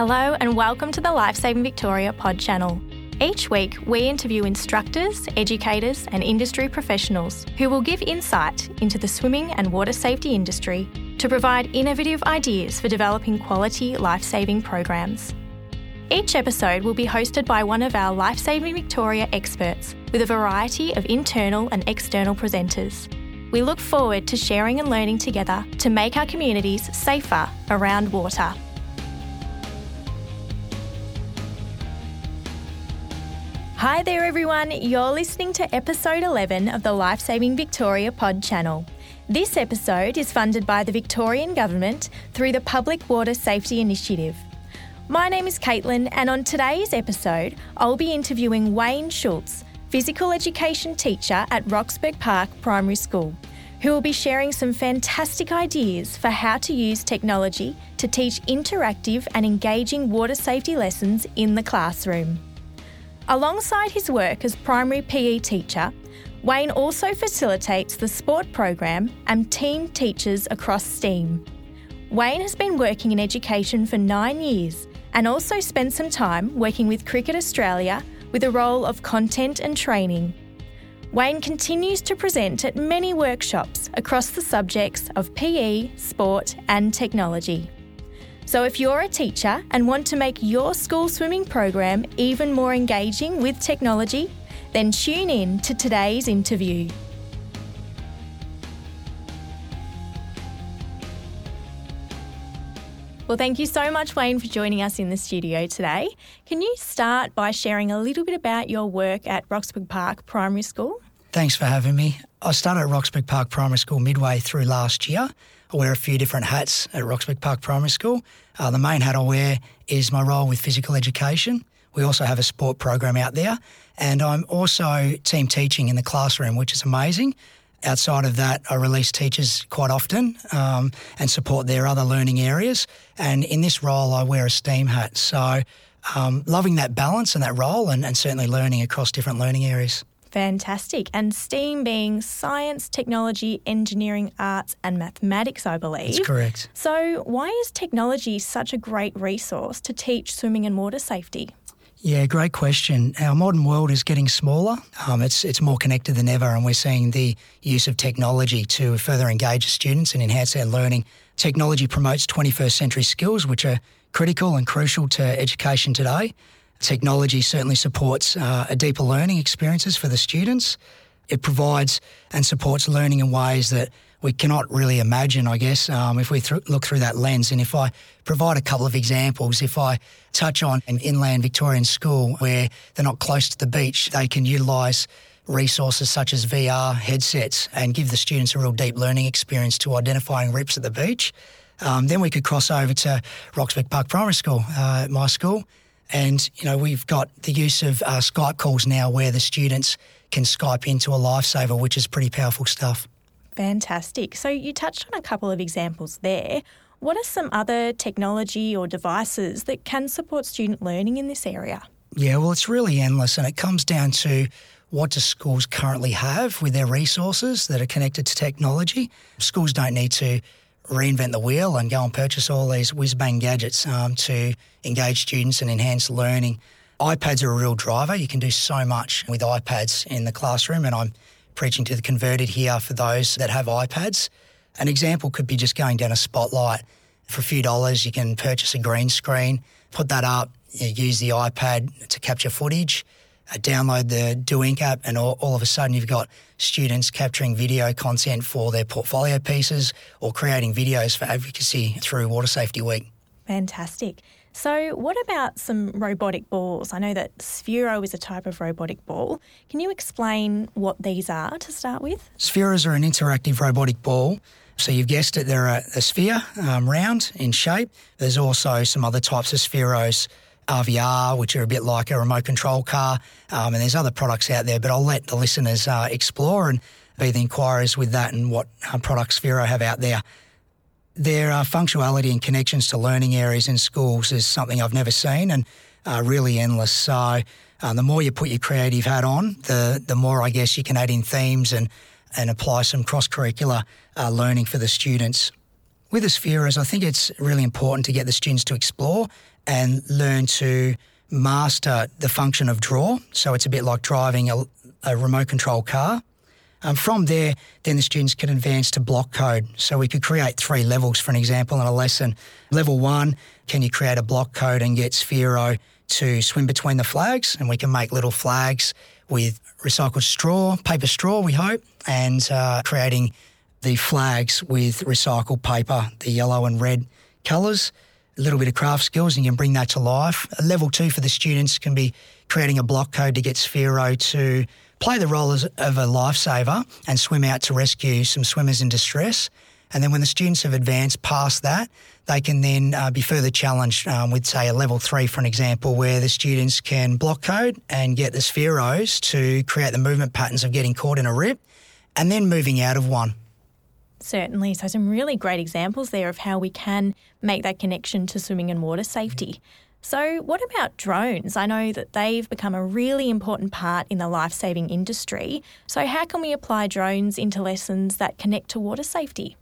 Hello, and welcome to the Lifesaving Victoria pod channel. Each week, we interview instructors, educators, and industry professionals who will give insight into the swimming and water safety industry to provide innovative ideas for developing quality lifesaving programs. Each episode will be hosted by one of our Lifesaving Victoria experts with a variety of internal and external presenters. We look forward to sharing and learning together to make our communities safer around water. Hi there, everyone. You're listening to episode 11 of the Lifesaving Victoria pod channel. This episode is funded by the Victorian Government through the Public Water Safety Initiative. My name is Caitlin, and on today's episode, I'll be interviewing Wayne Schultz, physical education teacher at Roxburgh Park Primary School, who will be sharing some fantastic ideas for how to use technology to teach interactive and engaging water safety lessons in the classroom. Alongside his work as primary PE teacher, Wayne also facilitates the sport program and team teachers across STEAM. Wayne has been working in education for nine years and also spent some time working with Cricket Australia with a role of content and training. Wayne continues to present at many workshops across the subjects of PE, sport, and technology. So, if you're a teacher and want to make your school swimming program even more engaging with technology, then tune in to today's interview. Well, thank you so much, Wayne, for joining us in the studio today. Can you start by sharing a little bit about your work at Roxburgh Park Primary School? Thanks for having me. I started at Roxburgh Park Primary School midway through last year. I wear a few different hats at Roxburgh Park Primary School. Uh, the main hat I wear is my role with physical education. We also have a sport program out there, and I'm also team teaching in the classroom, which is amazing. Outside of that, I release teachers quite often um, and support their other learning areas. And in this role, I wear a STEAM hat. So, um, loving that balance and that role, and, and certainly learning across different learning areas. Fantastic. And STEAM being science, technology, engineering, arts, and mathematics, I believe. That's correct. So, why is technology such a great resource to teach swimming and water safety? Yeah, great question. Our modern world is getting smaller. Um, it's it's more connected than ever, and we're seeing the use of technology to further engage students and enhance their learning. Technology promotes 21st century skills, which are critical and crucial to education today. Technology certainly supports uh, a deeper learning experiences for the students. It provides and supports learning in ways that we cannot really imagine, I guess, um, if we th- look through that lens. And if I provide a couple of examples, if I touch on an inland Victorian school where they're not close to the beach, they can utilise resources such as VR headsets and give the students a real deep learning experience to identifying rips at the beach. Um, then we could cross over to Roxburgh Park Primary School, uh, my school, and you know we've got the use of uh, Skype calls now where the students can Skype into a lifesaver, which is pretty powerful stuff. Fantastic. So you touched on a couple of examples there. What are some other technology or devices that can support student learning in this area? Yeah, well, it's really endless, and it comes down to what do schools currently have with their resources that are connected to technology. Schools don't need to reinvent the wheel and go and purchase all these whiz bang gadgets um, to engage students and enhance learning. iPads are a real driver. You can do so much with iPads in the classroom, and I'm preaching to the converted here for those that have iPads. An example could be just going down a spotlight. For a few dollars, you can purchase a green screen, put that up, use the iPad to capture footage, download the Do Ink app, and all, all, of a sudden you've got students capturing video content for their portfolio pieces or creating videos for advocacy through Water Safety Week. Fantastic. So, what about some robotic balls? I know that Sphero is a type of robotic ball. Can you explain what these are to start with? Spheros are an interactive robotic ball. So, you've guessed it, they're a, a sphere, um, round in shape. There's also some other types of Spheros. RVR, which are a bit like a remote control car, um, and there's other products out there. But I'll let the listeners uh, explore and be the inquirers with that and what uh, products Sphero have out there. Their uh, functionality and connections to learning areas in schools is something I've never seen and uh, really endless. So uh, the more you put your creative hat on, the the more I guess you can add in themes and and apply some cross curricular uh, learning for the students. With the Spheros, I think it's really important to get the students to explore and learn to master the function of draw. So it's a bit like driving a, a remote control car. Um, from there, then the students can advance to block code. So we could create three levels, for an example, in a lesson. Level one, can you create a block code and get Sphero to swim between the flags? And we can make little flags with recycled straw, paper straw, we hope, and uh, creating the flags with recycled paper, the yellow and red colours. A little bit of craft skills, and you can bring that to life. A level two for the students can be creating a block code to get Sphero to play the role as, of a lifesaver and swim out to rescue some swimmers in distress. And then when the students have advanced past that, they can then uh, be further challenged um, with, say, a level three, for an example, where the students can block code and get the spheros to create the movement patterns of getting caught in a rip and then moving out of one. Certainly. So, some really great examples there of how we can make that connection to swimming and water safety. So, what about drones? I know that they've become a really important part in the life saving industry. So, how can we apply drones into lessons that connect to water safety?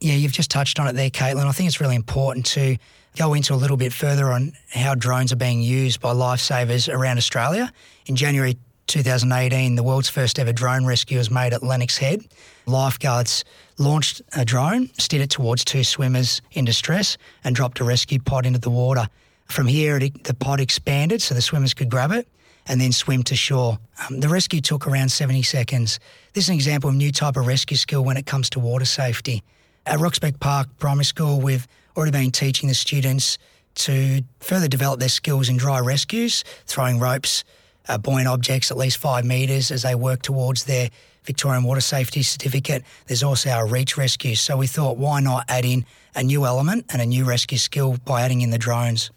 Yeah, you've just touched on it there, Caitlin. I think it's really important to go into a little bit further on how drones are being used by lifesavers around Australia. In January 2018, the world's first ever drone rescue was made at Lennox Head. Lifeguards launched a drone, steered it towards two swimmers in distress, and dropped a rescue pod into the water. From here, it, the pod expanded so the swimmers could grab it and then swim to shore. Um, the rescue took around 70 seconds. This is an example of a new type of rescue skill when it comes to water safety. At Roxburgh Park Primary School, we've already been teaching the students to further develop their skills in dry rescues, throwing ropes, uh, buoyant objects at least five metres as they work towards their Victorian Water Safety Certificate. There's also our reach rescue. So we thought, why not add in a new element and a new rescue skill by adding in the drones?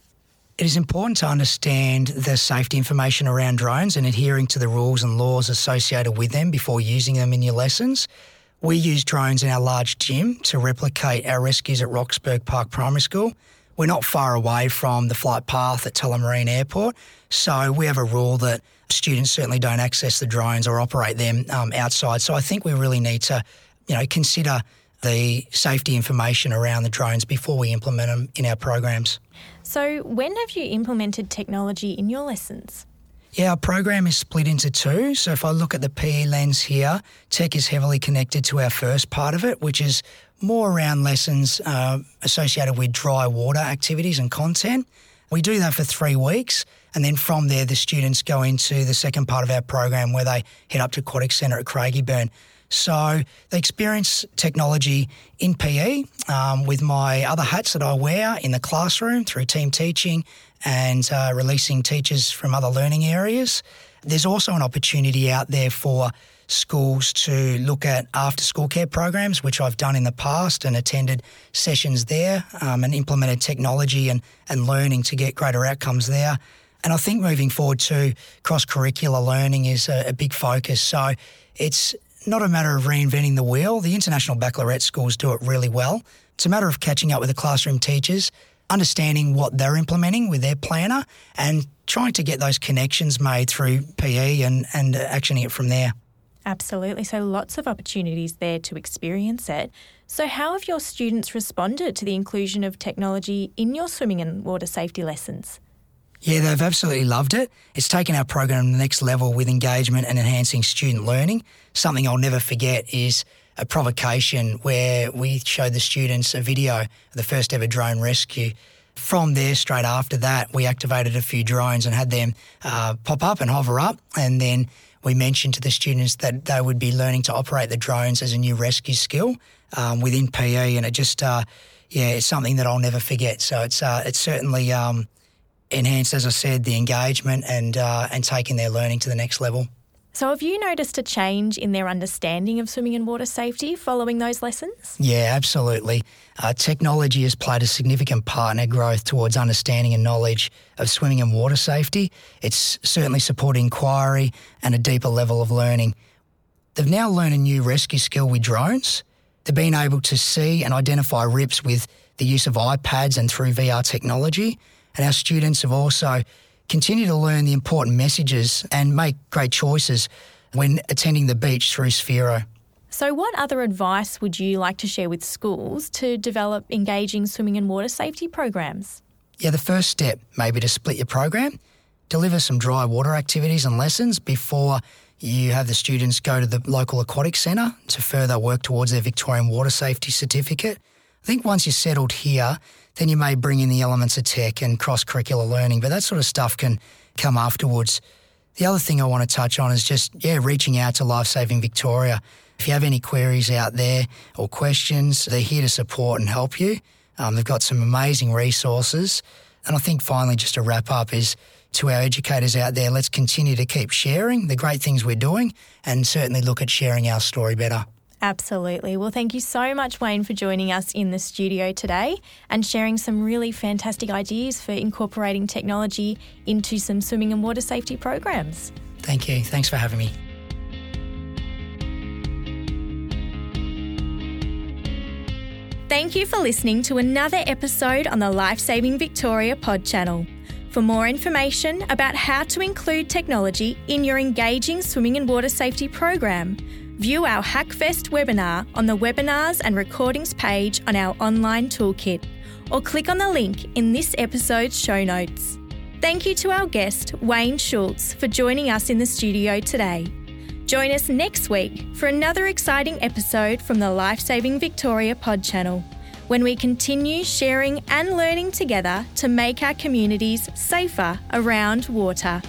It is important to understand the safety information around drones and adhering to the rules and laws associated with them before using them in your lessons. We use drones in our large gym to replicate our rescues at Roxburgh Park Primary School. We're not far away from the flight path at Tullamarine Airport, so we have a rule that students certainly don't access the drones or operate them um, outside. So I think we really need to, you know, consider the safety information around the drones before we implement them in our programs. So, when have you implemented technology in your lessons? Yeah, our program is split into two. So if I look at the PE lens here, tech is heavily connected to our first part of it, which is more around lessons uh, associated with dry water activities and content. We do that for three weeks. And then from there, the students go into the second part of our program where they head up to Aquatic Centre at Craigieburn. So they experience technology in PE um, with my other hats that I wear in the classroom through team teaching and uh, releasing teachers from other learning areas. There's also an opportunity out there for schools to look at after school care programs, which I've done in the past and attended sessions there um, and implemented technology and, and learning to get greater outcomes there. And I think moving forward to cross curricular learning is a, a big focus. So it's not a matter of reinventing the wheel. The international baccalaureate schools do it really well. It's a matter of catching up with the classroom teachers, understanding what they're implementing with their planner, and trying to get those connections made through PE and, and actioning it from there. Absolutely. So, lots of opportunities there to experience it. So, how have your students responded to the inclusion of technology in your swimming and water safety lessons? Yeah, they've absolutely loved it. It's taken our program to the next level with engagement and enhancing student learning. Something I'll never forget is a provocation where we showed the students a video of the first ever drone rescue. From there, straight after that, we activated a few drones and had them uh, pop up and hover up. And then we mentioned to the students that they would be learning to operate the drones as a new rescue skill um, within PE. And it just, uh, yeah, it's something that I'll never forget. So it's, uh, it's certainly um, enhanced, as I said, the engagement and uh, and taking their learning to the next level. So, have you noticed a change in their understanding of swimming and water safety following those lessons? Yeah, absolutely. Uh, technology has played a significant part in our growth towards understanding and knowledge of swimming and water safety. It's certainly supported inquiry and a deeper level of learning. They've now learned a new rescue skill with drones. They've been able to see and identify rips with the use of iPads and through VR technology. And our students have also continued to learn the important messages and make great choices when attending the beach through Sphero. So, what other advice would you like to share with schools to develop engaging swimming and water safety programs? Yeah, the first step may be to split your program, deliver some dry water activities and lessons before you have the students go to the local aquatic centre to further work towards their Victorian Water Safety Certificate. I think once you're settled here, then you may bring in the elements of tech and cross curricular learning, but that sort of stuff can come afterwards. The other thing I want to touch on is just, yeah, reaching out to Lifesaving Victoria. If you have any queries out there or questions, they're here to support and help you. Um, they've got some amazing resources. And I think finally, just to wrap up, is to our educators out there, let's continue to keep sharing the great things we're doing and certainly look at sharing our story better. Absolutely. Well, thank you so much, Wayne, for joining us in the studio today and sharing some really fantastic ideas for incorporating technology into some swimming and water safety programs. Thank you. Thanks for having me. Thank you for listening to another episode on the Lifesaving Victoria pod channel. For more information about how to include technology in your engaging swimming and water safety program, view our Hackfest webinar on the webinars and recordings page on our online toolkit, or click on the link in this episode's show notes. Thank you to our guest, Wayne Schultz, for joining us in the studio today. Join us next week for another exciting episode from the Lifesaving Victoria pod channel when we continue sharing and learning together to make our communities safer around water.